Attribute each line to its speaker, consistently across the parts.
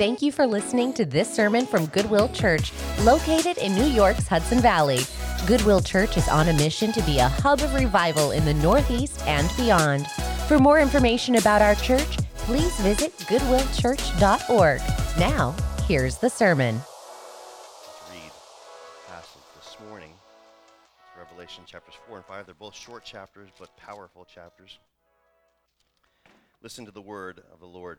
Speaker 1: Thank you for listening to this sermon from Goodwill Church, located in New York's Hudson Valley. Goodwill Church is on a mission to be a hub of revival in the Northeast and beyond. For more information about our church, please visit goodwillchurch.org. Now, here's the sermon.
Speaker 2: Read passage this morning. Revelation chapters 4 and 5. They're both short chapters, but powerful chapters. Listen to the word of the Lord.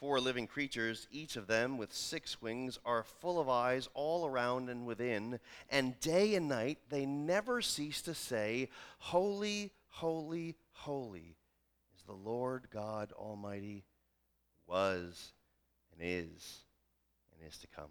Speaker 2: Four living creatures, each of them with six wings, are full of eyes all around and within, and day and night they never cease to say, Holy, holy, holy is the Lord God Almighty, was and is and is to come.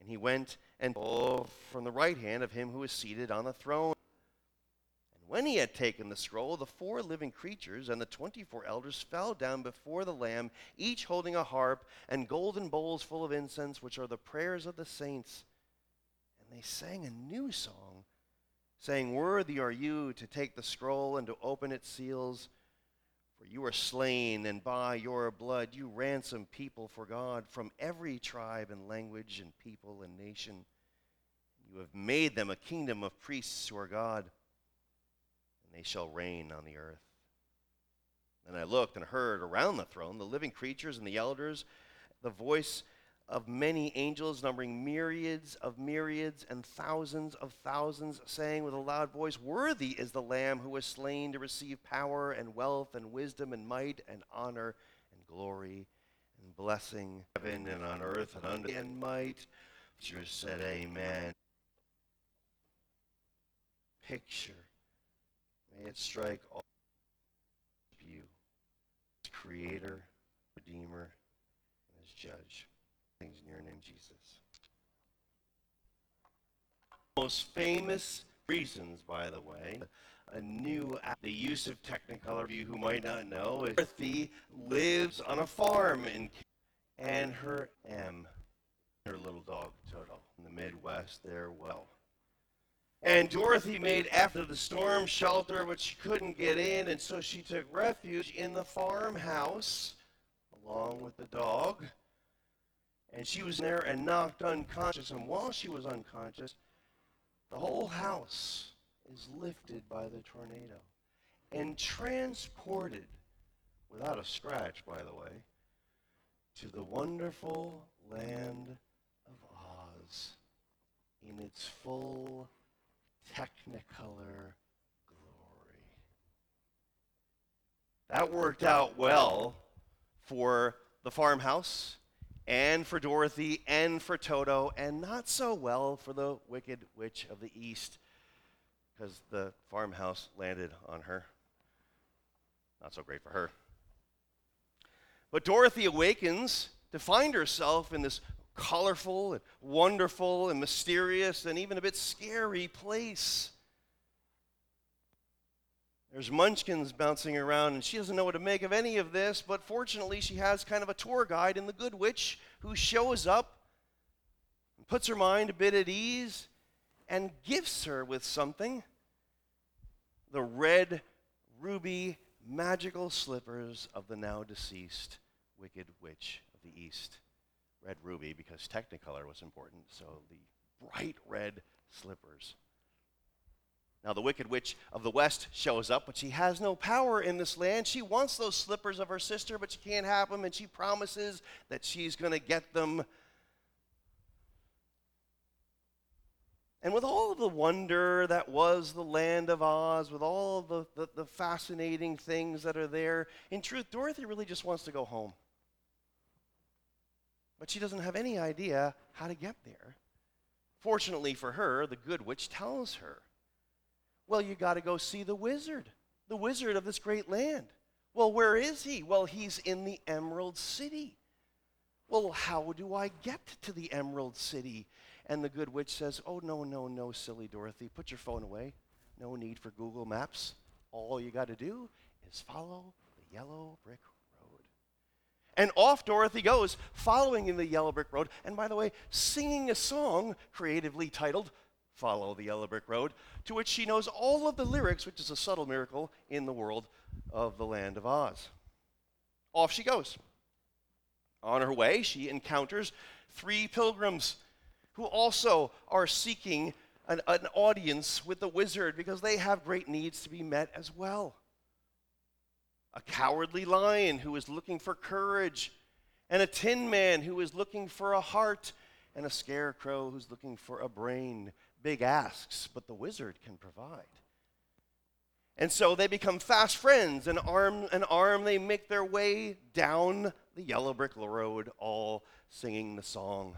Speaker 2: And he went and from the right hand of him who is seated on the throne. And when he had taken the scroll, the four living creatures and the twenty four elders fell down before the Lamb, each holding a harp and golden bowls full of incense, which are the prayers of the saints. And they sang a new song, saying, Worthy are you to take the scroll and to open its seals. For you are slain, and by your blood you ransom people for God from every tribe and language and people and nation. You have made them a kingdom of priests to our God, and they shall reign on the earth. And I looked and heard around the throne the living creatures and the elders, the voice of many angels, numbering myriads of myriads and thousands of thousands, saying with a loud voice, Worthy is the Lamb who was slain to receive power and wealth and wisdom and might and honor and glory and blessing, heaven and on earth and under and might. Just said, Amen. Picture. May it strike all of you, Creator, Redeemer, and as judge. Things in your name, Jesus. Most famous reasons, by the way, a new the use of Technicolor. For you who might not know, is Dorothy lives on a farm in and her M, her little dog Toto, in the Midwest. There, well. And Dorothy made after the storm shelter, but she couldn't get in, and so she took refuge in the farmhouse along with the dog. And she was there and knocked unconscious. And while she was unconscious, the whole house is lifted by the tornado and transported, without a scratch, by the way, to the wonderful land of Oz in its full Technicolor glory. That worked out well for the farmhouse and for Dorothy and for Toto, and not so well for the Wicked Witch of the East because the farmhouse landed on her. Not so great for her. But Dorothy awakens to find herself in this colorful and wonderful and mysterious and even a bit scary place. There's munchkins bouncing around, and she doesn't know what to make of any of this, but fortunately, she has kind of a tour guide in the Good Witch who shows up and puts her mind a bit at ease and gifts her with something the red ruby magical slippers of the now deceased Wicked Witch of the East. Red ruby because Technicolor was important, so the bright red slippers. Now, the Wicked Witch of the West shows up, but she has no power in this land. She wants those slippers of her sister, but she can't have them, and she promises that she's going to get them. And with all of the wonder that was the land of Oz, with all the, the, the fascinating things that are there, in truth, Dorothy really just wants to go home. But she doesn't have any idea how to get there. Fortunately for her, the good witch tells her well, you got to go see the wizard, the wizard of this great land. Well, where is he? Well, he's in the Emerald City. Well, how do I get to the Emerald City? And the good witch says, Oh, no, no, no, silly Dorothy. Put your phone away. No need for Google Maps. All you got to do is follow the yellow brick road. And off Dorothy goes, following in the yellow brick road. And by the way, singing a song creatively titled follow the yellow brick road, to which she knows all of the lyrics, which is a subtle miracle in the world of the land of Oz. Off she goes. On her way, she encounters three pilgrims who also are seeking an, an, audience with the wizard because they have great needs to be met as well. A cowardly lion who is looking for courage, and a tin man who is looking for a heart, and a scarecrow who's looking for a brain big asks, but the wizard can provide. And so they become fast friends, and arm in arm they make their way down the yellow brick road, all singing the song.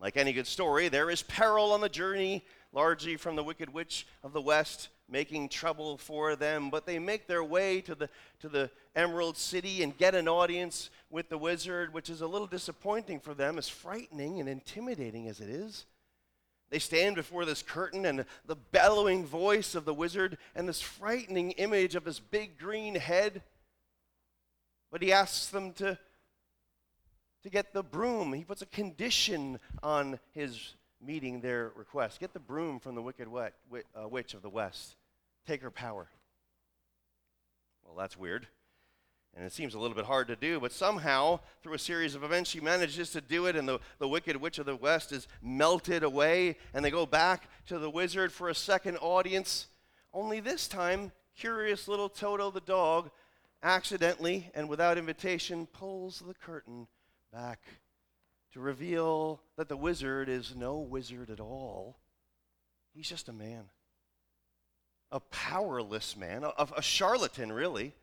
Speaker 2: like any good story, there is peril on the journey, largely from the wicked witch of the west making trouble for them, but they make their way to the, to the Emerald City and get an audience with the wizard, which is a little disappointing for them, as frightening and intimidating as it is. They stand before this curtain, and the bellowing voice of the wizard, and this frightening image of his big green head. But he asks them to, to get the broom. He puts a condition on his meeting their request. Get the broom from the wicked uh, witch of the west. Take her power. Well, that's weird. And it seems a little bit hard to do, but somehow, through a series of events, she manages to do it, and the, the wicked witch of the west is melted away, and they go back to the wizard for a second audience. Only this time, curious little Toto the dog accidentally and without invitation pulls the curtain back to reveal that the wizard is no wizard at all. He's just a man, a powerless man, a, a charlatan, really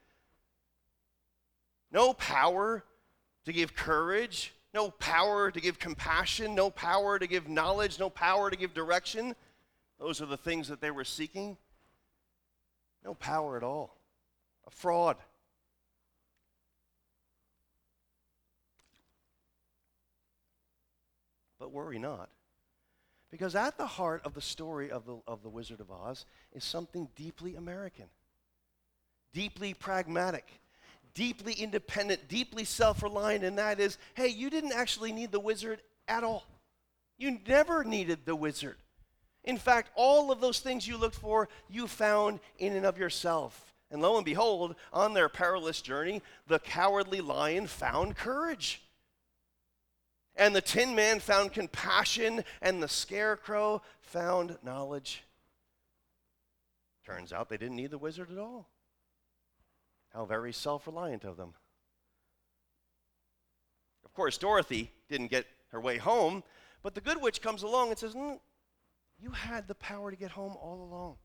Speaker 2: no power to give courage, no power to give compassion, no power to give knowledge, no power to give direction. Those are the things that they were seeking. No power at all. A fraud. but worry not. Because at the heart of the story of the, of the Wizard of Oz is something deeply American, deeply pragmatic, deeply independent, deeply self reliant, and that is hey, you didn't actually need the wizard at all. You never needed the wizard. In fact, all of those things you looked for, you found in and of yourself. And lo and behold, on their perilous journey, the cowardly lion found courage. And the tin man found compassion, and the scarecrow found knowledge. Turns out they didn't need the wizard at all. How very self reliant of them. Of course, Dorothy didn't get her way home, but the good witch comes along and says, mm, You had the power to get home all along.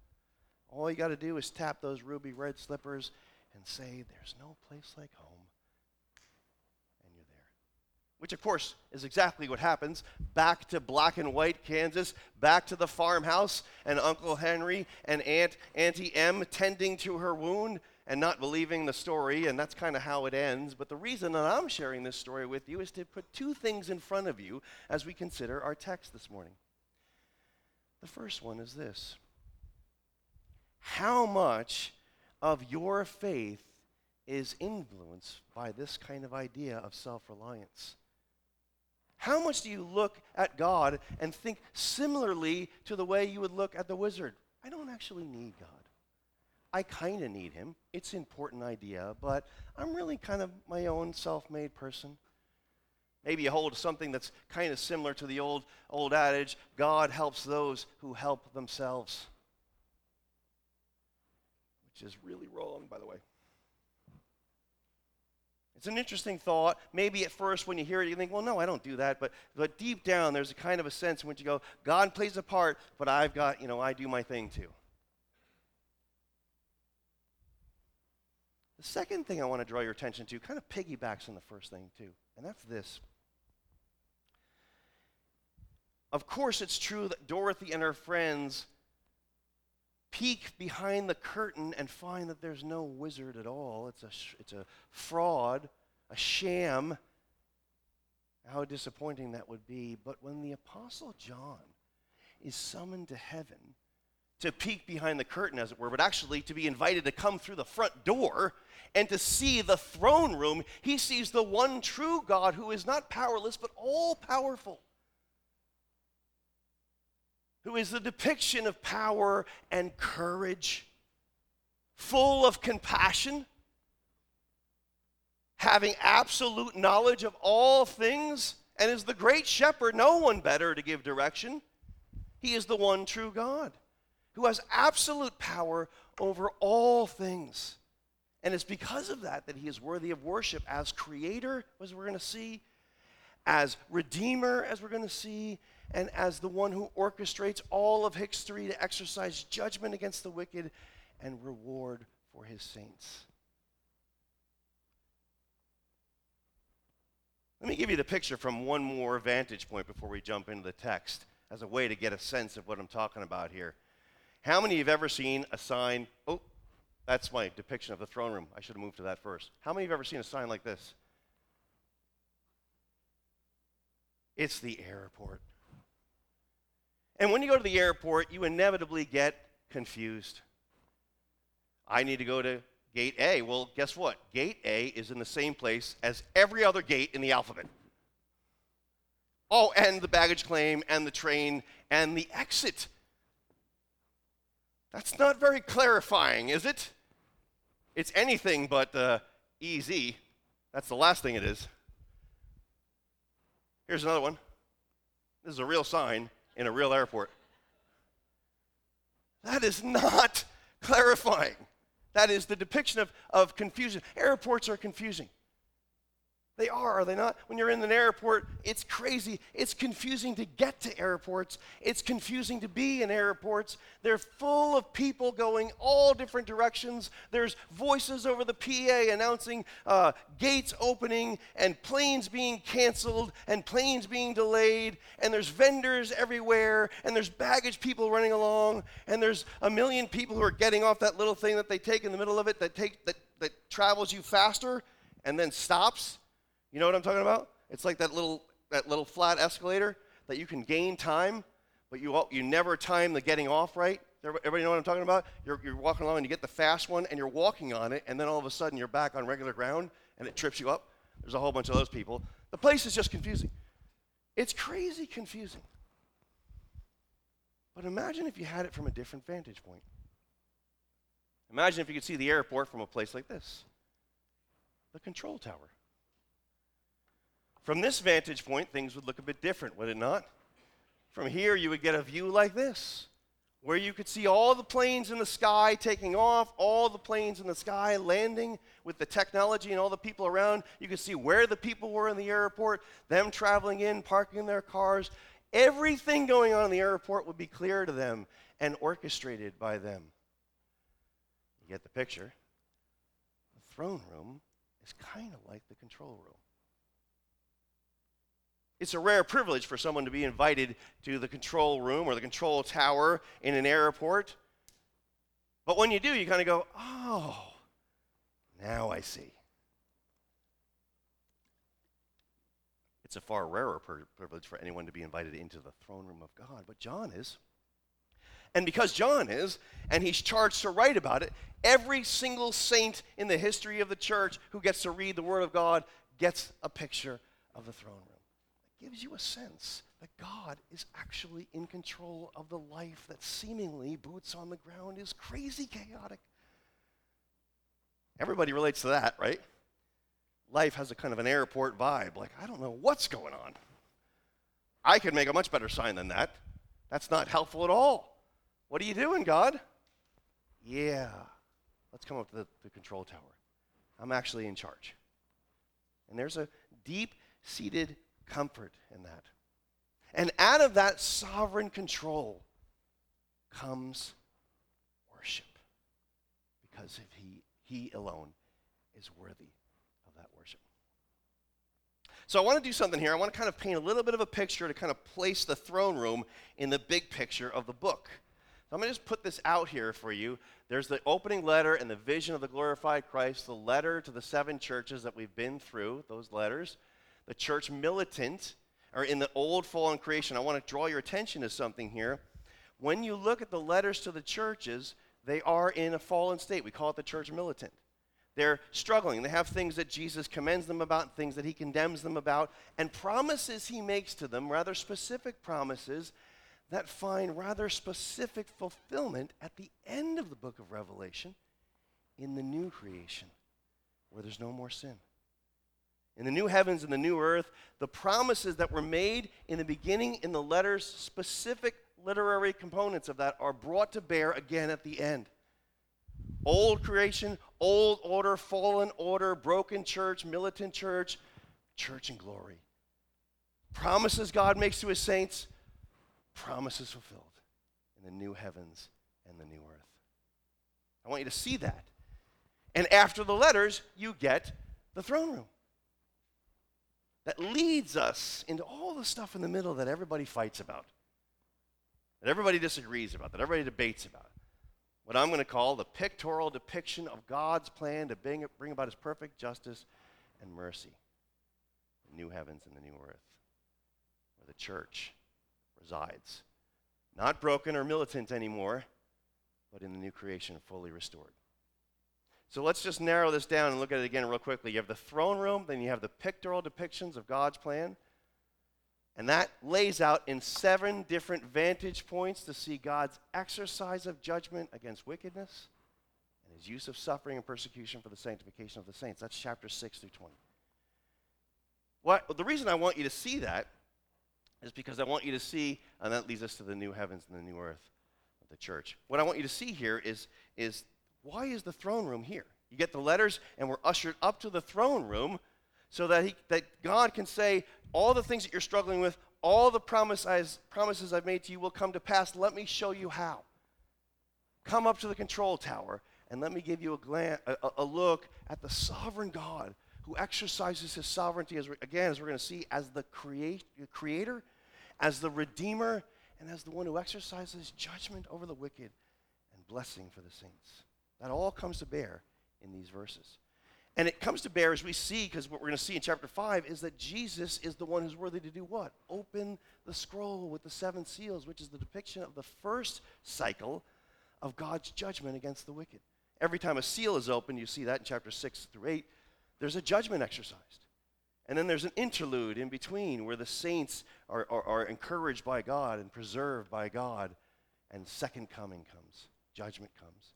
Speaker 2: All you got to do is tap those ruby red slippers and say, There's no place like home. And you're there. Which, of course, is exactly what happens. Back to black and white Kansas, back to the farmhouse, and Uncle Henry and Aunt Auntie Em tending to her wound and not believing the story, and that's kind of how it ends. But the reason that I'm sharing this story with you is to put two things in front of you as we consider our text this morning. The first one is this how much of your faith is influenced by this kind of idea of self reliance? How much do you look at God and think similarly to the way you would look at the wizard? I don't actually need God. I kind of need him. It's an important idea, but I'm really kind of my own self made person. Maybe you hold something that's kind of similar to the old, old adage God helps those who help themselves which is really wrong, by the way. It's an interesting thought. Maybe at first when you hear it, you think, well, no, I don't do that. But, but deep down, there's a kind of a sense in which you go, God plays a part, but I've got, you know, I do my thing too. The second thing I want to draw your attention to kind of piggybacks on the first thing too, and that's this. Of course, it's true that Dorothy and her friends peek behind the curtain and find that there's no wizard at all. It's a, it's a fraud, a sham. How disappointing that would be. But when the Apostle John is summoned to heaven to peek behind the curtain, as it were, but actually to be invited to come through the front door and to see the throne room, he sees the one true God who is not powerless but all powerful who is the depiction of power and courage, full of compassion, having absolute knowledge of all things, and is the great shepherd, no one better to give direction. He is the one true God who has absolute power over all things. And it's because of that that he is worthy of worship as creator, as we're going to see, as redeemer, as we're going to see, and as the one who orchestrates all of history to exercise judgment against the wicked and reward for his saints. Let me give you the picture from one more vantage point before we jump into the text as a way to get a sense of what I'm talking about here. How many have ever seen a sign? Oh, that's my depiction of the throne room. I should have moved to that first. How many have ever seen a sign like this? It's the airport. And when you go to the airport, you inevitably get confused. I need to go to gate A. Well, guess what? Gate A is in the same place as every other gate in the alphabet. Oh, and the baggage claim, and the train, and the exit. That's not very clarifying, is it? It's anything but uh, easy. That's the last thing it is. Here's another one. This is a real sign in a real airport. That is not clarifying. That is the depiction of, of confusion. Airports are confusing. They are, are they not? When you're in an airport, it's crazy. It's confusing to get to airports. It's confusing to be in airports. They're full of people going all different directions. There's voices over the PA announcing uh, gates opening and planes being canceled and planes being delayed. And there's vendors everywhere. And there's baggage people running along. And there's a million people who are getting off that little thing that they take in the middle of it that, take, that, that travels you faster and then stops you know what I'm talking about? It's like that little, that little flat escalator. that you can gain time, but you, you never time the getting off right. Everybody know what I'm talking about? You're, you're walking along and you get the fast one and you're walking on it, and then all of a sudden you're back on regular ground and it trips you up. There's a whole bunch of those people. The place is just confusing. It's crazy confusing. But imagine if you had it from a different vantage point. Imagine if you could see the airport from a place like this the control tower. From this vantage point, things would look a bit different, would it not? From here, you would get a view like this, where you could see all the planes in the sky taking off, all the planes in the sky landing with the technology and all the people around. You could see where the people were in the airport, them traveling in, parking their cars. Everything going on in the airport would be clear to them and orchestrated by them. You get the picture. The throne room is kind of like the control room. It's a rare privilege for someone to be invited to the control room or the control tower in an airport. But when you do, you kind of go, oh, now I see. It's a far rarer pri- privilege for anyone to be invited into the throne room of God, but John is. And because John is, and he's charged to write about it, every single saint in the history of the church who gets to read the Word of God gets a picture of the throne room. Gives you a sense that God is actually in control of the life that seemingly, boots on the ground, is crazy chaotic. Everybody relates to that, right? Life has a kind of an airport vibe. Like, I don't know what's going on. I could make a much better sign than that. That's not helpful at all. What are you doing, God? Yeah, let's come up to the, the control tower. I'm actually in charge. And there's a deep seated comfort in that. And out of that sovereign control comes worship. Because if he, he alone is worthy of that worship. So I want to do something here. I want to kind of paint a little bit of a picture to kind of place the throne room in the big picture of the book. So I'm going to just put this out here for you. There's the opening letter and the vision of the glorified Christ, the letter to the seven churches that we've been through, those letters. The church militant, or in the old fallen creation. I want to draw your attention to something here. When you look at the letters to the churches, they are in a fallen state. We call it the church militant. They're struggling. They have things that Jesus commends them about, things that he condemns them about, and promises he makes to them, rather specific promises that find rather specific fulfillment at the end of the book of Revelation in the new creation, where there's no more sin. In the new heavens and the new earth, the promises that were made in the beginning in the letters, specific literary components of that, are brought to bear again at the end. Old creation, old order, fallen order, broken church, militant church, church in glory. Promises God makes to his saints, promises fulfilled in the new heavens and the new earth. I want you to see that. And after the letters, you get the throne room. That leads us into all the stuff in the middle that everybody fights about, that everybody disagrees about, that everybody debates about. What I'm going to call the pictorial depiction of God's plan to bring, about his perfect justice and mercy. The new heavens and the new earth, where the church resides. Not broken or militant anymore, but in the new creation, fully restored. So let's just narrow this down and look at it again real quickly. You have the throne room, then you have the pictorial depictions of God's plan. And that lays out in seven different vantage points to see God's exercise of judgment against wickedness and his use of suffering and persecution for the sanctification of the saints. That's chapter 6 through 20. What, the reason I want you to see that is because I want you to see, and that leads us to the new heavens and the new earth of the church. What I want you to see here is, is why is the throne room here? You get the letters, and we're ushered up to the throne room so that, he, that God can say, all the things that you're struggling with, all the promises, I've made to you will come to pass. Let me show you how. Come up to the control tower, and let me give you a, glan- a, a look at the sovereign God who exercises his sovereignty, as again, as we're going to see, as the create, creator, as the redeemer, and as the one who exercises judgment over the wicked and blessing for the saints. That all comes to bear in these verses. And it comes to bear as we see, because what we're going to see in chapter 5 is that Jesus is the one who's worthy to do what? Open the scroll with the seven seals, which is the depiction of the first cycle of God's judgment against the wicked. Every time a seal is opened, you see that in chapter 6 through 8, there's a judgment exercised. And then there's an interlude in between where the saints are, are, are encouraged by God and preserved by God, and second coming comes, judgment comes.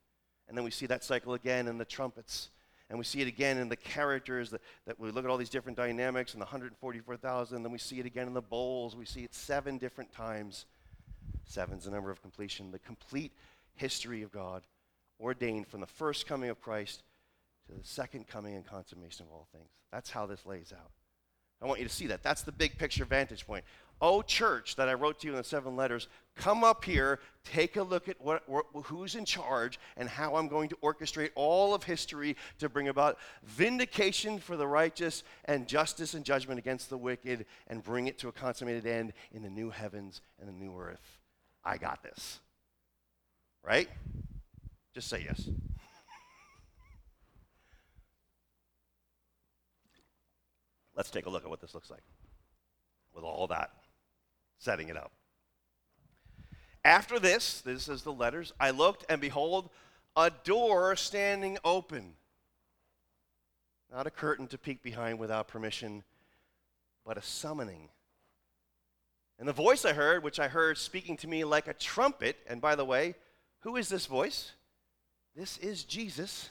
Speaker 2: And then we see that cycle again in the trumpets. And we see it again in the characters that, that we look at all these different dynamics and the 144,000. Then we see it again in the bowls. We see it seven different times. Seven's the number of completion. The complete history of God ordained from the first coming of Christ to the second coming and consummation of all things. That's how this lays out. I want you to see that. That's the big picture vantage point. Oh, church, that I wrote to you in the seven letters, come up here, take a look at what, who's in charge and how I'm going to orchestrate all of history to bring about vindication for the righteous and justice and judgment against the wicked and bring it to a consummated end in the new heavens and the new earth. I got this. Right? Just say yes. Let's take a look at what this looks like with all that setting it up. After this, this is the letters, I looked and behold, a door standing open. Not a curtain to peek behind without permission, but a summoning. And the voice I heard, which I heard speaking to me like a trumpet, and by the way, who is this voice? This is Jesus.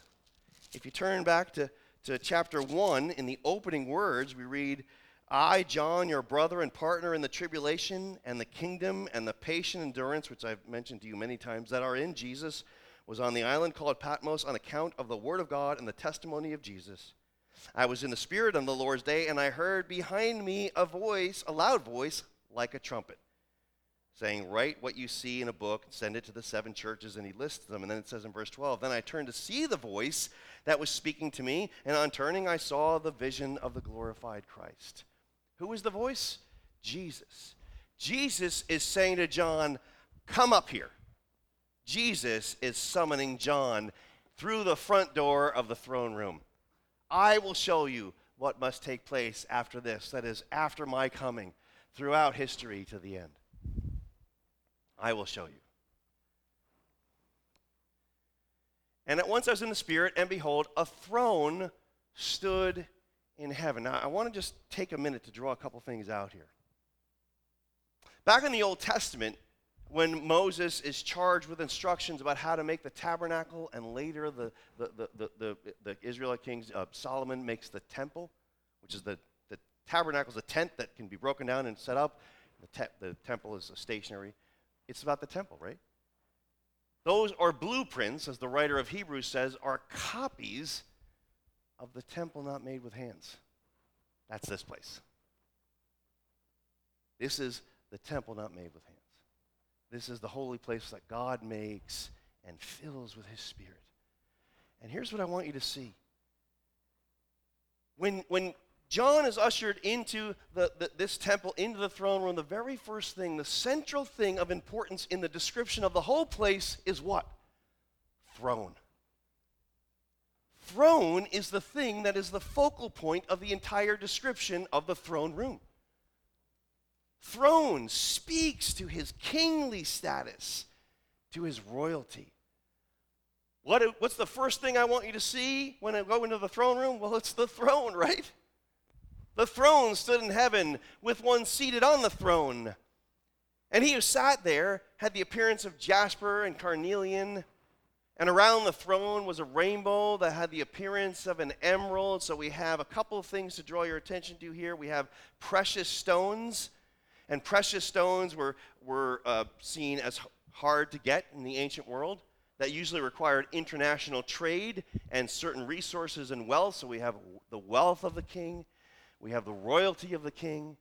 Speaker 2: If you turn back to, to chapter 1, in the opening words, we read, I, John, your brother and partner in the tribulation and the kingdom and the patient endurance, which I've mentioned to you many times, that are in Jesus, was on the island called Patmos on account of the word of God and the testimony of Jesus. I was in the Spirit on the Lord's day, and I heard behind me a voice, a loud voice, like a trumpet, saying, Write what you see in a book and send it to the seven churches. And he lists them. And then it says in verse 12, Then I turned to see the voice that was speaking to me, and on turning, I saw the vision of the glorified Christ who is the voice? Jesus. Jesus is saying to John, Come up here. Jesus is summoning John through the front door of the throne room. I will show you what must take place after this, that is, after my coming, throughout history to the end. I will show you. And at once I was in the Spirit, and behold, a throne stood in heaven. Now, I want to just take a minute to draw a couple things out here. Back in the Old Testament, when Moses is charged with instructions about how to make the tabernacle, and later the, the, the, the, the, Israelite king uh, Solomon makes the temple, which is the, the tabernacle is a tent that can be broken down and set up. The, te- the temple is stationary. It's about the temple, right? Those are blueprints, as the writer of Hebrews says, are copies of the temple not made with hands. That's this place. This is the temple not made with hands. This is the holy place that God makes and fills with his spirit. And here's what I want you to see. When, when John is ushered into the, the, this temple, into the throne room, the very first thing, the central thing of importance in the description of the whole place is what? Throne throne is the thing that is the focal point of the entire description of the throne room. Throne speaks to his kingly status, to his royalty. What, what's the first thing I want you to see when I go into the throne room? Well, it's the throne, right? The throne stood in heaven with one seated on the throne. And he who sat there had the appearance of jasper and carnelian. And around the throne was a rainbow that had the appearance of an emerald. So we have a couple of things to draw your attention to here. We have precious stones, and precious stones were, were uh, seen as hard to get in the ancient world. That usually required international trade and certain resources and wealth. So we have the wealth of the king, we have the royalty of the king,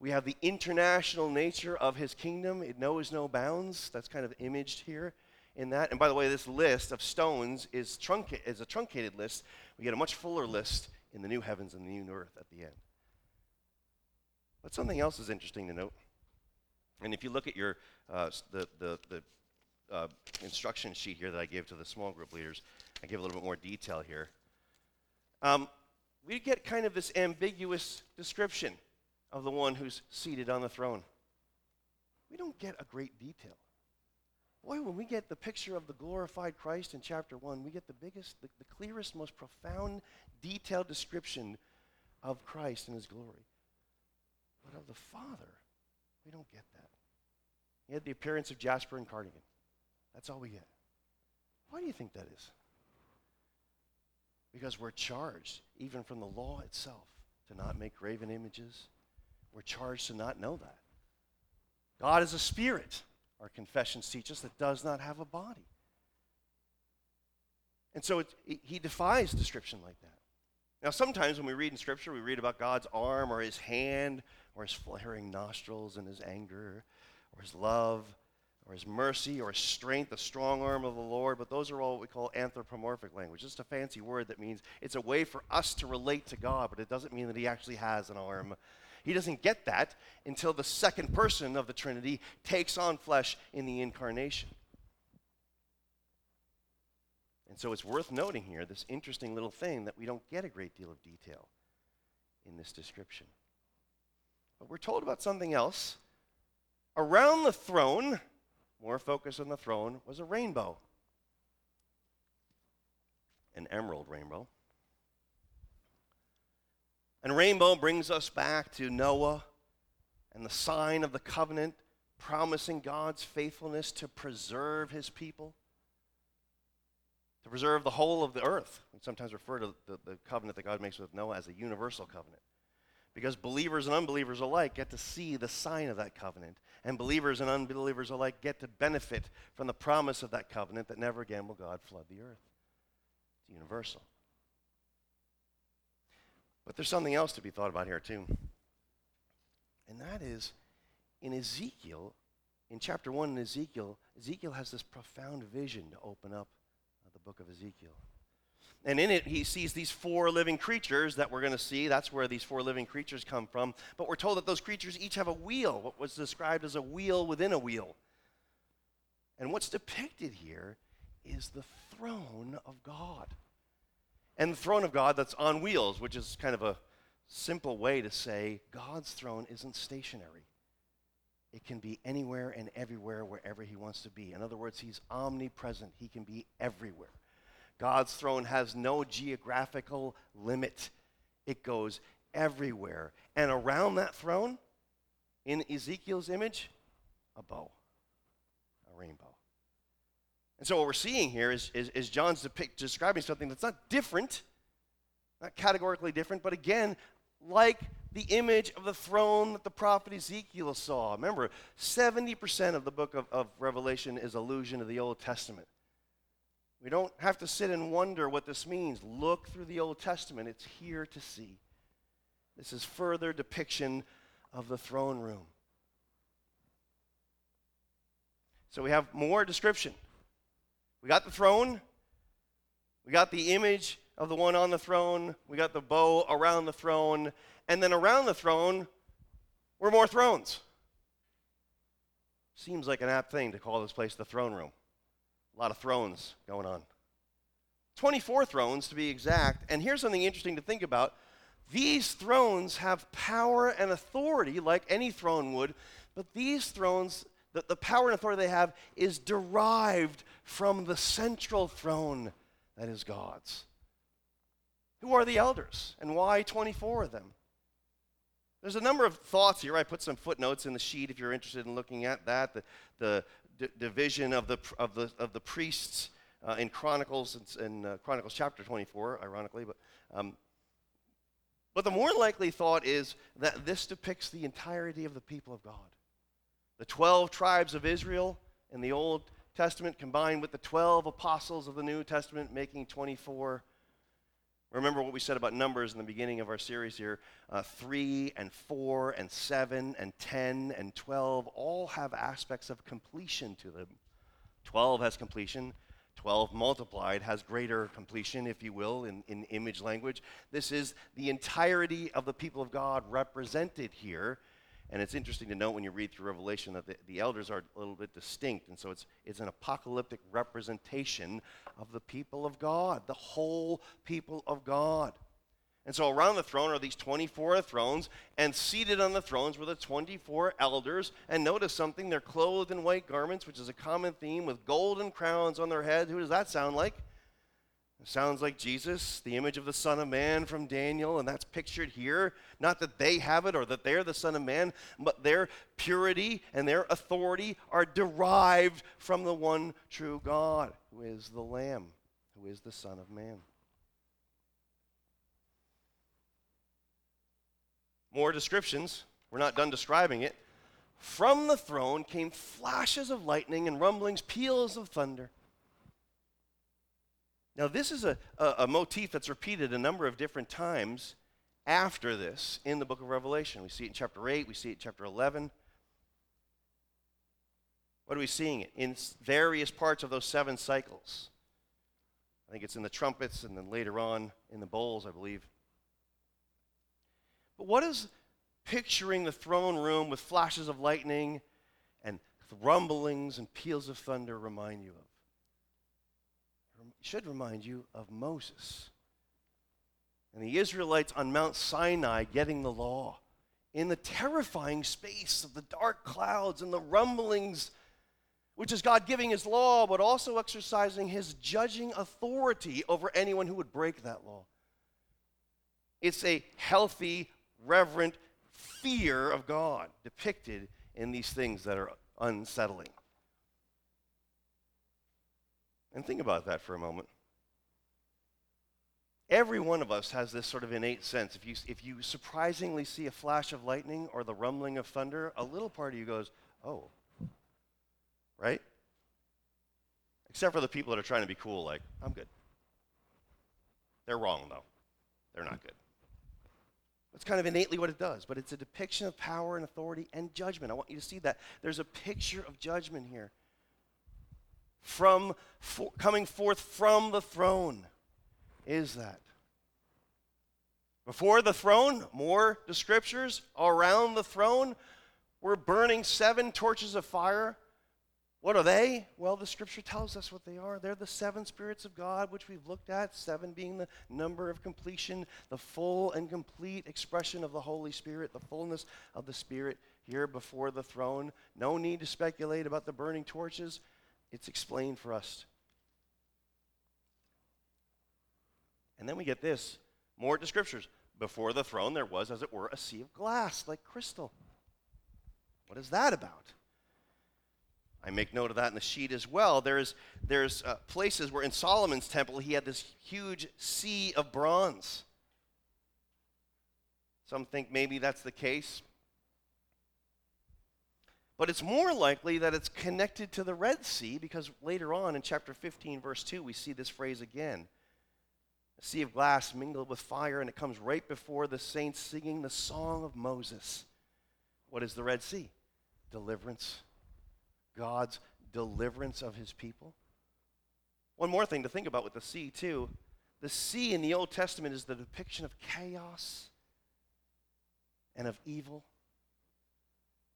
Speaker 2: we have the international nature of his kingdom. It knows no bounds. That's kind of imaged here in that. And by the way, this list of stones is, trunca- is a truncated list. We get a much fuller list in the new heavens and the new earth at the end. But something else is interesting to note. And if you look at your uh, the the, the uh, instruction sheet here that I gave to the small group leaders, I give a little bit more detail here. um, we get kind of this ambiguous description of the one who's seated on the throne. We don't get a great detail. Boy, when we get the picture of the glorified Christ in chapter 1, we get the biggest, the, the clearest, most profound, detailed description of Christ and his glory. But of the Father, we don't get that. He had the appearance of Jasper and carnelian. That's all we get. Why do you think that is? Because we're charged, even from the law itself, to not make graven images. We're charged to not know that. God is a spirit, our confessions teach us, that does not have a body. And so it, it, he defies description like that. Now, sometimes when we read in Scripture, we read about God's arm or his hand or his flaring nostrils and his anger or his love or his mercy or his strength, the strong arm of the Lord. But those are all what we call anthropomorphic language. Just a fancy word that means it's a way for us to relate to God, but it doesn't mean that he actually has an arm. He doesn't get that until the second person of the Trinity takes on flesh in the incarnation. And so it's worth noting here this interesting little thing that we don't get a great deal of detail in this description. But we're told about something else. Around the throne, more focus on the throne, was a rainbow. An emerald rainbow. And rainbow brings us back to Noah and the sign of the covenant promising God's faithfulness to preserve his people to preserve the whole of the earth. We sometimes refer to the, the covenant that God makes with Noah as a universal covenant. Because believers and unbelievers alike get to see the sign of that covenant. And believers and unbelievers alike get to benefit from the promise of that covenant that never again will God flood the earth. It's universal. But there's something else to be thought about here, too. And that is in Ezekiel, in chapter 1 in Ezekiel, Ezekiel has this profound vision to open up uh, the book of Ezekiel. And in it, he sees these four living creatures that we're going to see. That's where these four living creatures come from. But we're told that those creatures each have a wheel, what was described as a wheel within a wheel. And what's depicted here is the throne of God. And the throne of God that's on wheels, which is kind of a simple way to say God's throne isn't stationary. It can be anywhere and everywhere, wherever He wants to be. In other words, He's omnipresent, He can be everywhere. God's throne has no geographical limit, it goes everywhere. And around that throne, in Ezekiel's image, a bow, a rainbow. And so, what we're seeing here is, is, is John's depict, describing something that's not different, not categorically different, but again, like the image of the throne that the prophet Ezekiel saw. Remember, 70% of the book of, of Revelation is allusion to the Old Testament. We don't have to sit and wonder what this means. Look through the Old Testament, it's here to see. This is further depiction of the throne room. So we have more description. We got the throne, we got the image of the one on the throne, we got the bow around the throne, and then around the throne were more thrones. Seems like an apt thing to call this place the throne room. A lot of thrones going on. 24 thrones to be exact. And here's something interesting to think about. These thrones have power and authority like any throne would, but these thrones, the, the power and authority they have is derived from the central throne that is God's. Who are the elders and why 24 of them? There's a number of thoughts here. I put some footnotes in the sheet if you're interested in looking at that. The, the d- division of the, of the, of the priests uh, in Chronicles, in uh, Chronicles chapter 24, ironically. But, um, but the more likely thought is that this depicts the entirety of the people of God. The 12 tribes of Israel in the Old Testament combined with the 12 apostles of the New Testament, making 24 Remember what we said about numbers in the beginning of our series here. Uh, 3 and 4 and 7 and 10 and 12 all have aspects of completion to them. 12 has completion. 12 multiplied has greater completion, if you will, in, in image language. This is the entirety of the people of God represented here. And it's interesting to note when you read through Revelation that the, the elders are a little bit distinct. And so it's, it's an apocalyptic representation of the people of God, the whole people of God. And so around the throne are these 24 thrones, and seated on the thrones were the 24 elders. And notice something, they're clothed in white garments, which is a common theme, with golden crowns on their head. Who does that sound like? It sounds like Jesus, the image of the Son of Man from Daniel, and that's pictured here. Not that they have it or that they're the Son of Man, but their purity and their authority are derived from the one true God, who is the Lamb, who is the Son of Man. More descriptions. We're not done describing it. From the throne came flashes of lightning and rumblings, peals of thunder. Now, this is a, a, a, motif that's repeated a number of different times after this in the book of Revelation. We see it in chapter 8, we see it in chapter 11. What are we seeing? In various parts of those seven cycles. I think it's in the trumpets and then later on in the bowls, I believe. But what does picturing the throne room with flashes of lightning and rumblings and peals of thunder remind you of? Should remind you of Moses and the Israelites on Mount Sinai getting the law in the terrifying space of the dark clouds and the rumblings, which is God giving his law, but also exercising his judging authority over anyone who would break that law. It's a healthy reverent fear of God depicted in these things that are unsettling. And think about that for a moment. Every one of us has this sort of innate sense. If you, if you surprisingly see a flash of lightning or the rumbling of thunder, a little part of you goes, oh, right? Except for the people that are trying to be cool, like, I'm good. They're wrong, though. They're not good. That's kind of innately what it does, but it's a depiction of power and authority and judgment. I want you to see that. There's a picture of judgment here. From for, coming forth from the throne is that. Before the throne, more the scriptures. Around the throne, we're burning seven torches of fire what are they? Well, the scripture tells us what they are. They're the seven spirits of God, which we've looked at, seven being the number of completion, the full and complete expression of the Holy Spirit, the fullness of the Spirit here before the throne. No need to speculate about the burning torches. It's explained for us. And then we get this more to scriptures. Before the throne, there was, as it were, a sea of glass like crystal. What is that about? I make note of that in the sheet as well. There's, there's uh, places where in Solomon's temple he had this huge sea of bronze. Some think maybe that's the case. But it's more likely that it's connected to the Red Sea because later on in chapter 15, verse 2, we see this phrase again. A sea of glass mingled with fire, and it comes right before the saints singing the song of Moses. What is the Red Sea? Deliverance God's deliverance of his people. One more thing to think about with the sea, too. The sea in the Old Testament is the depiction of chaos and of evil.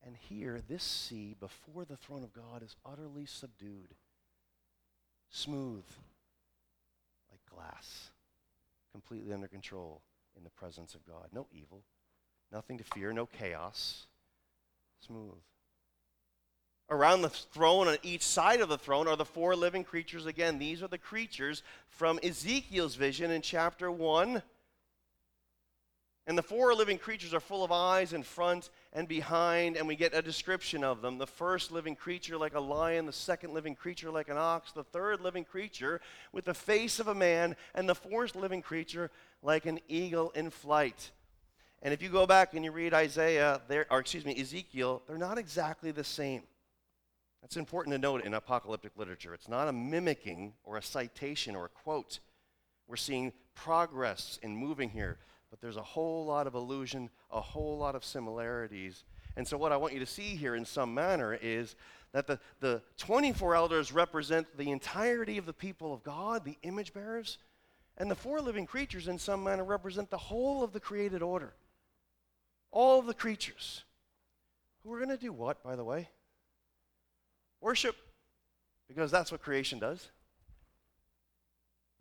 Speaker 2: And here, this sea before the throne of God is utterly subdued, smooth, like glass, completely under control in the presence of God. No evil, nothing to fear, no chaos, smooth. Around the throne, on each side of the throne, are the four living creatures. Again, these are the creatures from Ezekiel's vision in chapter 1. And the four living creatures are full of eyes in front and behind, and we get a description of them. The first living creature like a lion, the second living creature like an ox, the third living creature with the face of a man, and the fourth living creature like an eagle in flight. And if you go back and you read Isaiah, there, or excuse me, Ezekiel, they're not exactly the same. That's important to note in apocalyptic literature. It's not a mimicking or a citation or a quote. We're seeing progress in moving here, but there's a whole lot of illusion, a whole lot of similarities. And so, what I want you to see here in some manner is that the, the 24 elders represent the entirety of the people of God, the image bearers, and the four living creatures, in some manner, represent the whole of the created order. All of the creatures. Who are going to do what, by the way? Worship, because that's what creation does.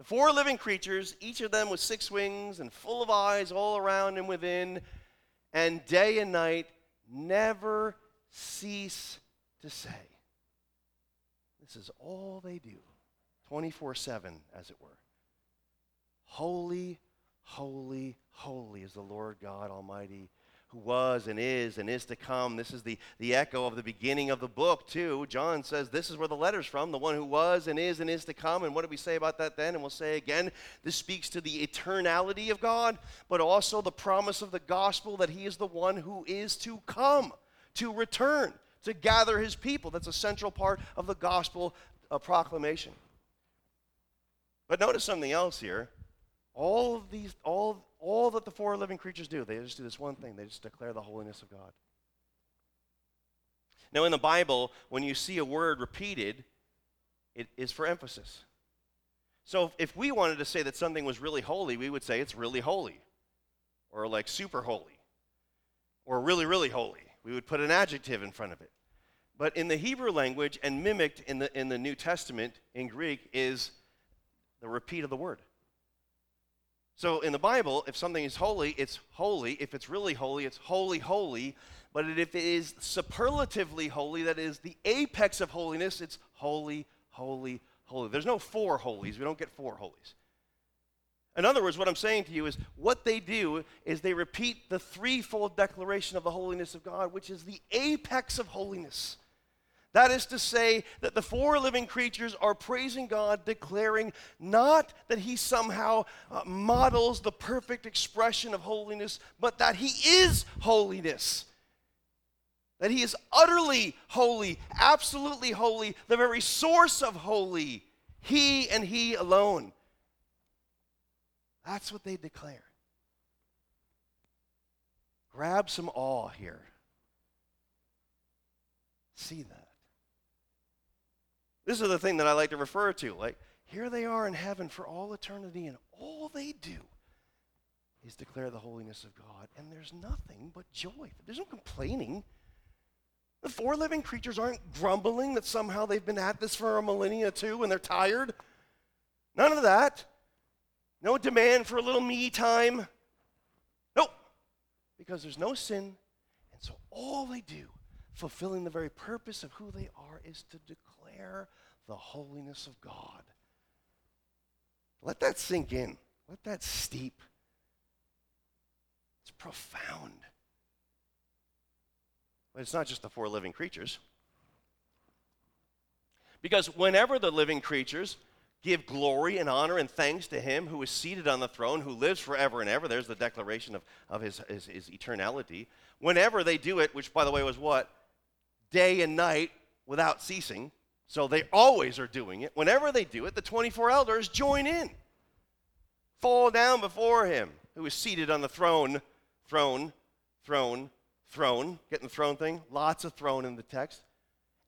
Speaker 2: The four living creatures, each of them with six wings and full of eyes all around and within, and day and night never cease to say. This is all they do, 24 7, as it were. Holy, holy, holy is the Lord God Almighty who was and is and is to come. This is the, the echo of the beginning of the book, too. John says this is where the letter's from, the one who was and is and is to come. And what did we say about that then? And we'll say again, this speaks to the eternality of God, but also the promise of the gospel that he is the one who is to come, to return, to gather his people. That's a central part of the gospel uh, proclamation. But notice something else here. All of these, all, all that the four living creatures do, they just do this one thing they just declare the holiness of God. Now, in the Bible, when you see a word repeated, it is for emphasis. So, if we wanted to say that something was really holy, we would say it's really holy, or like super holy, or really, really holy. We would put an adjective in front of it. But in the Hebrew language and mimicked in the, in the New Testament in Greek is the repeat of the word. So in the Bible, if something is holy, it's holy. If it's really holy, it's holy, holy. But if it is superlatively holy, that is the apex of holiness, it's holy, holy, holy. There's no four holies. We don't get four holies. In other words, what I'm saying to you is what they do is they repeat the threefold declaration of the holiness of God, which is the apex of holiness. That is to say, that the four living creatures are praising God, declaring not that He somehow uh, models the perfect expression of holiness, but that He is holiness. That He is utterly holy, absolutely holy, the very source of holy. He and He alone. That's what they declare. Grab some awe here. See that. This is the thing that I like to refer to. Like, here they are in heaven for all eternity, and all they do is declare the holiness of God. And there's nothing but joy. There's no complaining. The four living creatures aren't grumbling that somehow they've been at this for a millennia too and they're tired. None of that. No demand for a little me time. Nope. Because there's no sin. And so all they do, fulfilling the very purpose of who they are, is to declare the holiness of God. Let that sink in. Let that steep. It's profound. But it's not just the four living creatures. Because whenever the living creatures give glory and honor and thanks to him who is seated on the throne, who lives forever and ever, there's the declaration of, of his, his, his eternality. Whenever they do it, which by the way was what? Day and night without ceasing. So they always are doing it. Whenever they do it, the 24 elders join in, fall down before him who is seated on the throne, throne, throne, throne. Getting the throne thing? Lots of throne in the text.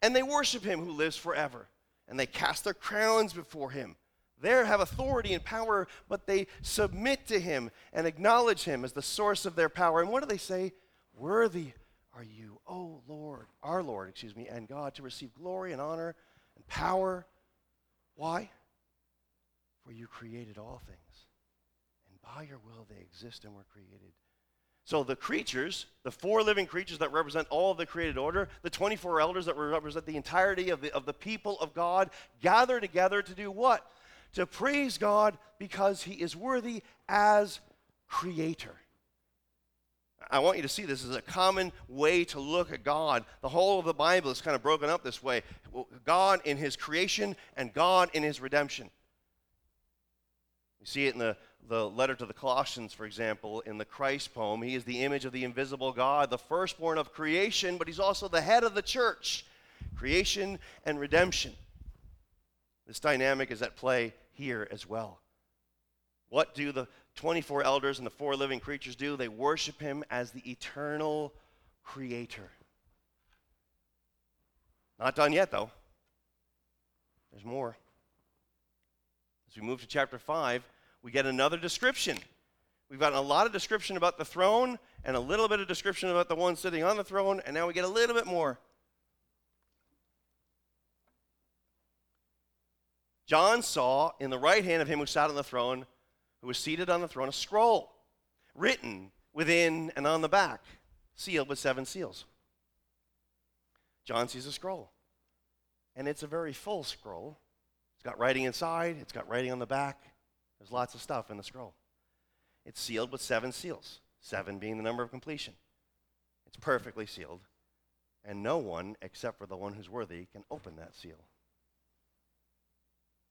Speaker 2: And they worship him who lives forever. And they cast their crowns before him. They have authority and power, but they submit to him and acknowledge him as the source of their power. And what do they say? Worthy are you, O Lord, our Lord, excuse me, and God, to receive glory and honor and power. Why? For you created all things, and by your will they exist and were created. So the creatures, the four living creatures that represent all of the created order, the 24 elders that represent the entirety of the, of the people of God, gather together to do what? To praise God because he is worthy as creator. I want you to see this as a common way to look at God. The whole of the Bible is kind of broken up this way God in his creation and God in his redemption. You see it in the, the letter to the Colossians, for example, in the Christ poem. He is the image of the invisible God, the firstborn of creation, but he's also the head of the church. Creation and redemption. This dynamic is at play here as well. What do the 24 elders and the four living creatures do? They worship him as the eternal creator. Not done yet, though. There's more. As we move to chapter 5, we get another description. We've gotten a lot of description about the throne and a little bit of description about the one sitting on the throne, and now we get a little bit more. John saw in the right hand of him who sat on the throne, who was seated on the throne, a scroll written within and on the back, sealed with seven seals. John sees a scroll, and it's a very full scroll. It's got writing inside, it's got writing on the back. There's lots of stuff in the scroll. It's sealed with seven seals, seven being the number of completion. It's perfectly sealed, and no one, except for the one who's worthy, can open that seal.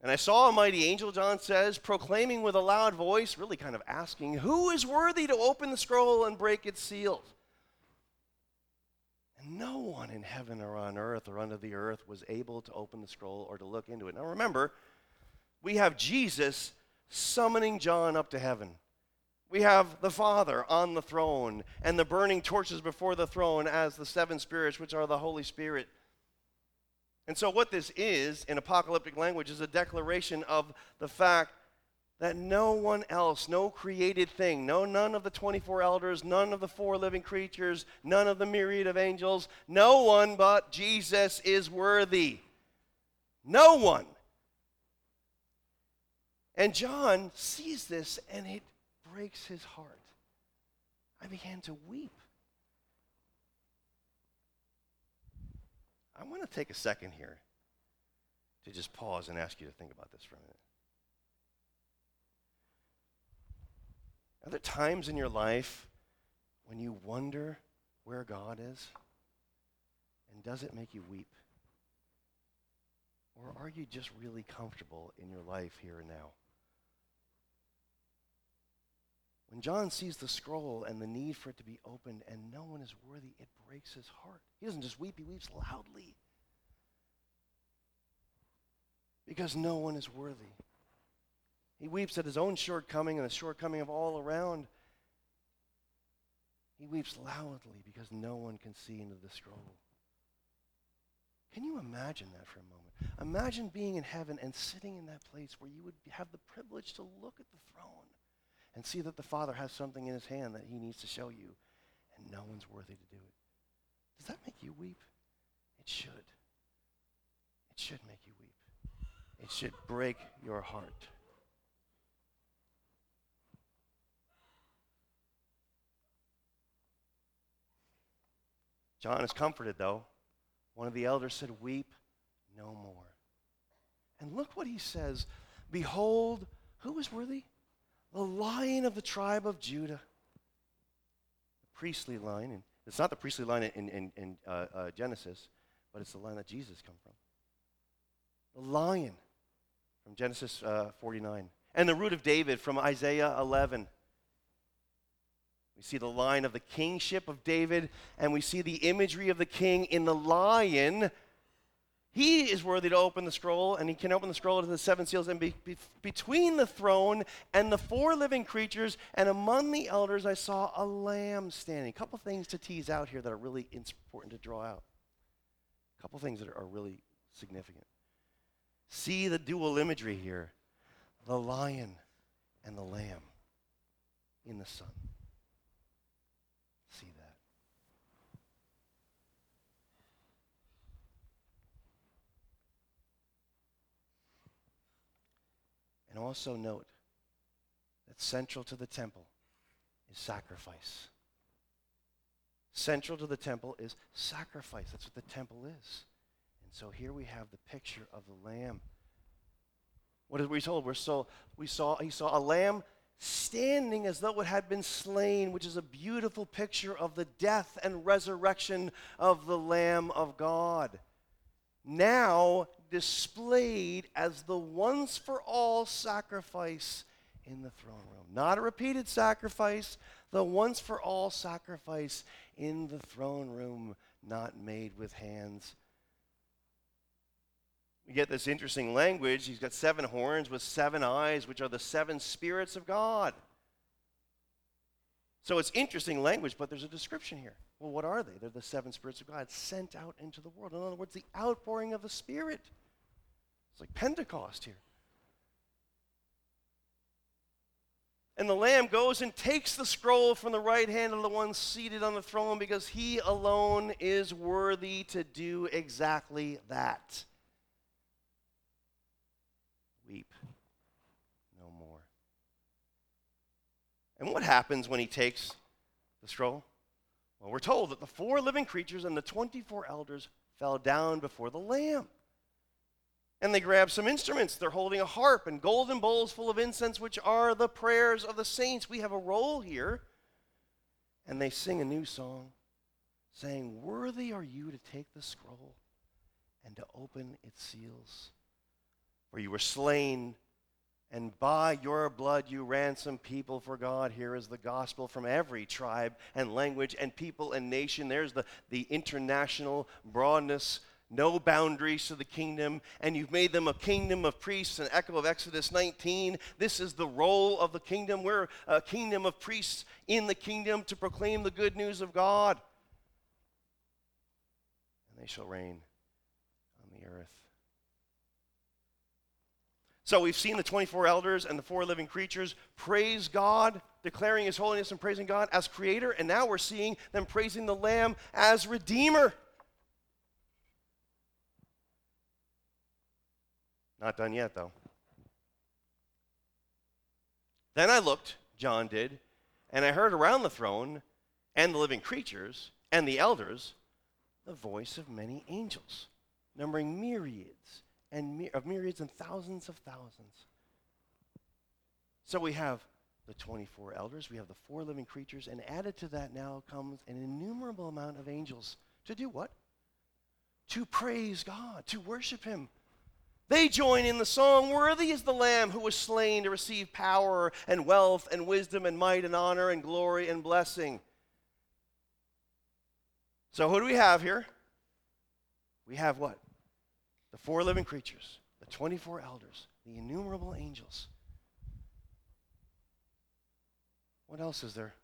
Speaker 2: And I saw a mighty angel, John says, proclaiming with a loud voice, really kind of asking, Who is worthy to open the scroll and break its seals? And no one in heaven or on earth or under the earth was able to open the scroll or to look into it. Now remember, we have Jesus summoning John up to heaven. We have the Father on the throne and the burning torches before the throne as the seven spirits, which are the Holy Spirit. And so, what this is in apocalyptic language is a declaration of the fact that no one else, no created thing, no none of the 24 elders, none of the four living creatures, none of the myriad of angels, no one but Jesus is worthy. No one. And John sees this and it breaks his heart. I began to weep. I want to take a second here to just pause and ask you to think about this for a minute. Are there times in your life when you wonder where God is? And does it make you weep? Or are you just really comfortable in your life here and now? When John sees the scroll and the need for it to be opened and no one is worthy, it breaks his heart. He doesn't just weep, he weeps loudly. Because no one is worthy. He weeps at his own shortcoming and the shortcoming of all around. He weeps loudly because no one can see into the scroll. Can you imagine that for a moment? Imagine being in heaven and sitting in that place where you would have the privilege to look at the throne and see that the Father has something in his hand that he needs to show you, and no one's worthy to do it. Does that make you weep? It should. It should make you weep. It should break your heart. John is comforted, though. One of the elders said, Weep no more. And look what he says Behold, who is worthy? The lion of the tribe of Judah. The priestly line, and it's not the priestly line in, in, in uh, uh, Genesis, but it's the line that Jesus come from. The lion from Genesis uh, 49. And the root of David from Isaiah 11. We see the line of the kingship of David, and we see the imagery of the king in the lion he is worthy to open the scroll, and he can open the scroll to the seven seals. And be, be, between the throne and the four living creatures, and among the elders, I saw a lamb standing. A couple things to tease out here that are really important to draw out. A couple things that are, are really significant. See the dual imagery here the lion and the lamb in the Son. And also note that central to the temple is sacrifice. Central to the temple is sacrifice. That's what the temple is. And so here we have the picture of the lamb. What are we told? We're so, we saw, he saw a lamb standing as though it had been slain, which is a beautiful picture of the death and resurrection of the Lamb of God. Now displayed as the once for all sacrifice in the throne room. Not a repeated sacrifice, the once for all sacrifice in the throne room, not made with hands. We get this interesting language. He's got seven horns with seven eyes, which are the seven spirits of God. So it's interesting language, but there's a description here. Well, what are they? They're the seven spirits of God sent out into the world. In other words, the outpouring of the Spirit. It's like Pentecost here. And the Lamb goes and takes the scroll from the right hand of the one seated on the throne because he alone is worthy to do exactly that. weep no more. And what happens when he takes the scroll? Well, we're told that the four living creatures and the 24 elders fell down before the Lamb. And they grab some instruments. They're holding a harp and golden bowls full of incense, which are the prayers of the saints. We have a role here. And they sing a new song, saying, Worthy are you to take the scroll and to open its seals. For you were slain and by your blood you ransom people for God. Here is the gospel from every tribe and language and people and nation. There's the, the international broadness, no boundaries to the kingdom. And you've made them a kingdom of priests, an echo of Exodus 19. This is the role of the kingdom. We're a kingdom of priests in the kingdom to proclaim the good news of God. And they shall reign on the earth. So we've seen the 24 elders and the four living creatures praise God, declaring his holiness and praising God as creator, and now we're seeing them praising the Lamb as redeemer. Not done yet, though. Then I looked, John did, and I heard around the throne and the living creatures and the elders the voice of many angels, numbering myriads and of myriads and thousands of thousands. So we have the 24 elders, we have the four living creatures, and added to that now comes an innumerable amount of angels. To do what? To praise God, to worship Him. They join in the song, Worthy is the Lamb who was slain to receive power and wealth and wisdom and might and honor and glory and blessing. So, who do we have here? We have what? the four living creatures, the 24 elders, the innumerable angels. What else is there?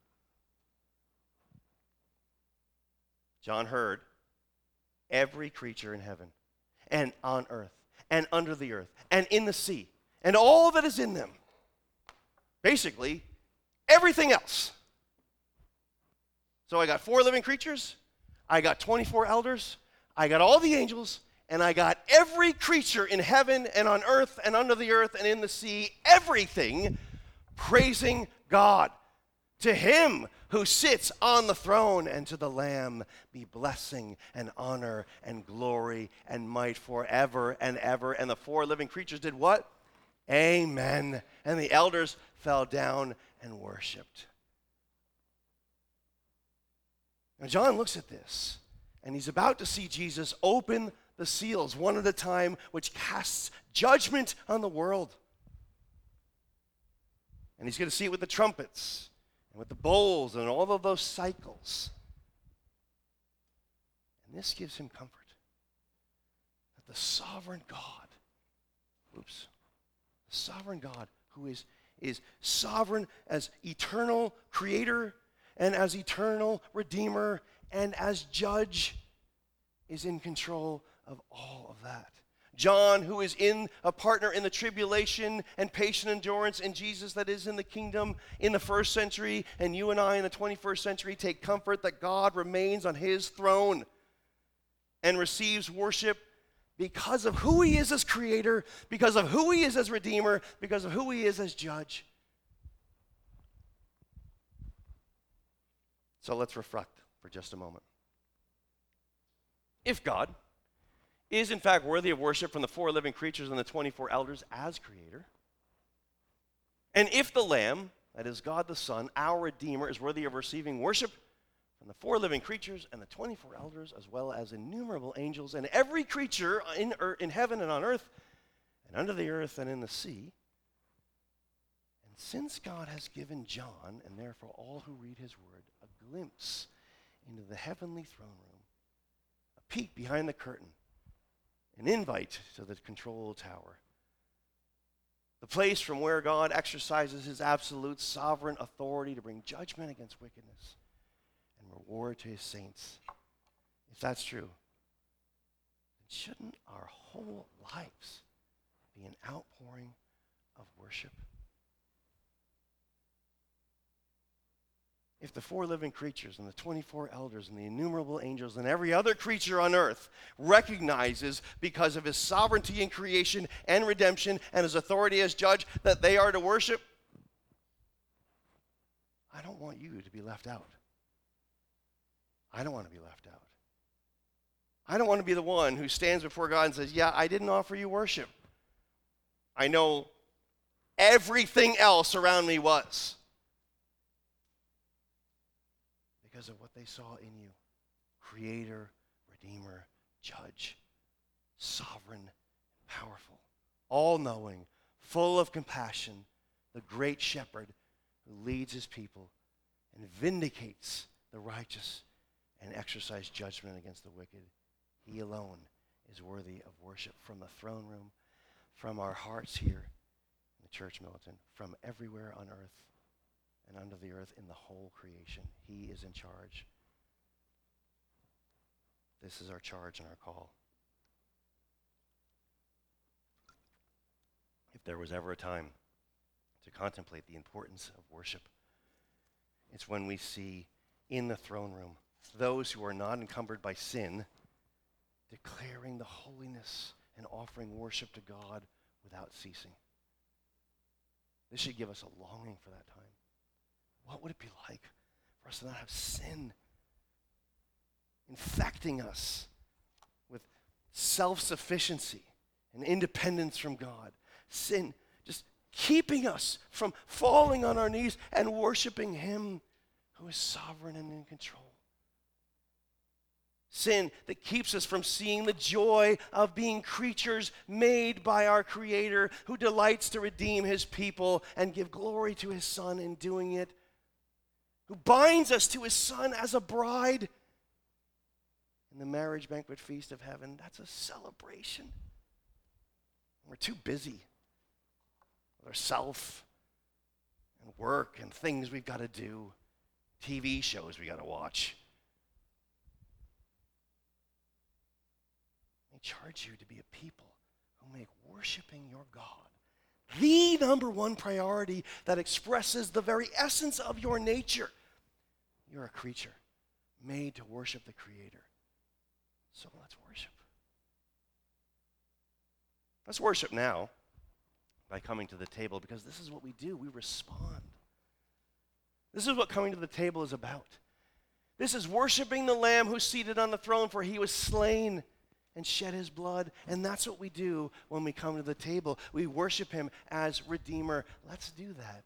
Speaker 2: John heard every creature in heaven and on earth and under the earth and in the sea and all that is in them. Basically, everything else. So I got four living creatures, I got 24 elders, I got all the angels, and I got every creature in heaven and on earth and under the earth and in the sea, everything praising God. To him who sits on the throne and to the Lamb be blessing and honor and glory and might forever and ever. And the four living creatures did what? Amen. And the elders fell down and worshiped. Now, John looks at this and he's about to see Jesus open the seals one at a time, which casts judgment on the world. And he's going to see it with the trumpets with the bowls and all of those cycles. And this gives him comfort that the sovereign God, oops, the sovereign God who is, is sovereign as eternal creator and as eternal redeemer and as judge, is in control of all of that. John, who is in a partner in the tribulation and patient endurance in Jesus that is in the kingdom in the first century, and you and I in the 21st century take comfort that God remains on his throne and receives worship because of who he is as creator, because of who he is as redeemer, because of who he is as judge. So let's reflect for just a moment. If God, is in fact worthy of worship from the four living creatures and the 24 elders as creator. And if the Lamb, that is God the Son, our Redeemer, is worthy of receiving worship from the four living creatures and the 24 elders, as well as innumerable angels and every creature in, in heaven and on earth and under the earth and in the sea. And since God has given John, and therefore all who read his word, a glimpse into the heavenly throne room, a peek behind the curtain, an invite to the control tower. The place from where God exercises his absolute sovereign authority to bring judgment against wickedness and reward to his saints. If that's true, shouldn't our whole lives be an outpouring of worship? If the four living creatures and the 24 elders and the innumerable angels and every other creature on earth recognizes because of his sovereignty in creation and redemption and his authority as judge that they are to worship, I don't want you to be left out. I don't want to be left out. I don't want to be the one who stands before God and says, Yeah, I didn't offer you worship. I know everything else around me was. because of what they saw in you creator, redeemer, judge, sovereign, powerful, all knowing, full of compassion, the great shepherd who leads his people and vindicates the righteous and exercises judgment against the wicked. He alone is worthy of worship from the throne room, from our hearts here in the church militant, from everywhere on earth and under the earth in the whole creation. He is in charge. This is our charge and our call. If there was ever a time to contemplate the importance of worship, it's when we see in the throne room those who are not encumbered by sin declaring the holiness and offering worship to God without ceasing. This should give us a longing for that time. What would it be like for us to not have sin infecting us with self sufficiency and independence from God? Sin just keeping us from falling on our knees and worshiping Him who is sovereign and in control. Sin that keeps us from seeing the joy of being creatures made by our Creator who delights to redeem His people and give glory to His Son in doing it who binds us to his son as a bride. In the marriage banquet feast of heaven, that's a celebration. We're too busy with ourself and work and things we've got to do, TV shows we got to watch. I charge you to be a people who make worshiping your God the number one priority that expresses the very essence of your nature. You're a creature made to worship the Creator. So let's worship. Let's worship now by coming to the table because this is what we do. We respond. This is what coming to the table is about. This is worshiping the Lamb who's seated on the throne, for he was slain and shed his blood. And that's what we do when we come to the table. We worship him as Redeemer. Let's do that.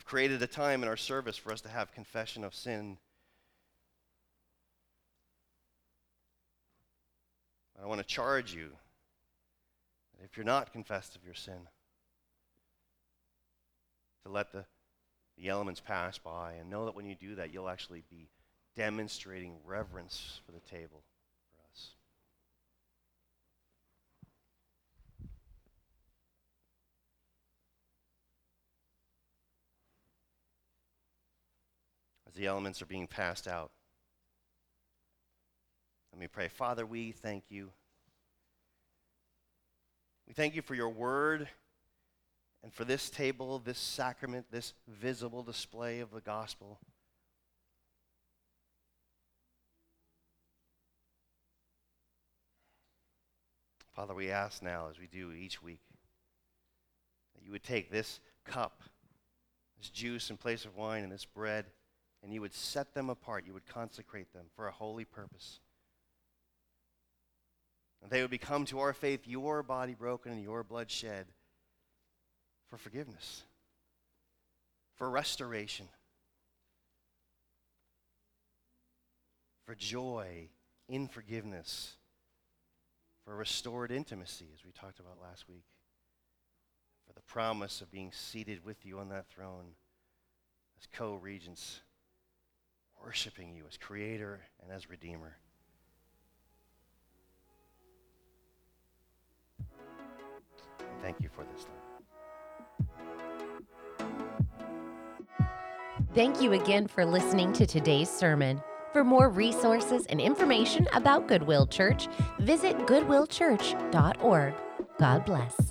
Speaker 2: We've created a time in our service for us to have confession of sin. I want to charge you that if you're not confessed of your sin, to let the, the elements pass by and know that when you do that, you'll actually be demonstrating reverence for the table. As the elements are being passed out. Let me pray. Father, we thank you. We thank you for your word and for this table, this sacrament, this visible display of the gospel. Father, we ask now, as we do each week, that you would take this cup, this juice in place of wine, and this bread and you would set them apart. You would consecrate them for a holy purpose. And they would become to our faith your body broken and your blood shed for forgiveness, for restoration, for joy in forgiveness, for restored intimacy, as we talked about last week, for the promise of being seated with you on that throne as co regents worshiping you as creator and as redeemer. thank you for this, time.
Speaker 1: Thank you again for listening to today's sermon. For more resources and information about Goodwill Church, visit goodwillchurch.org. God bless.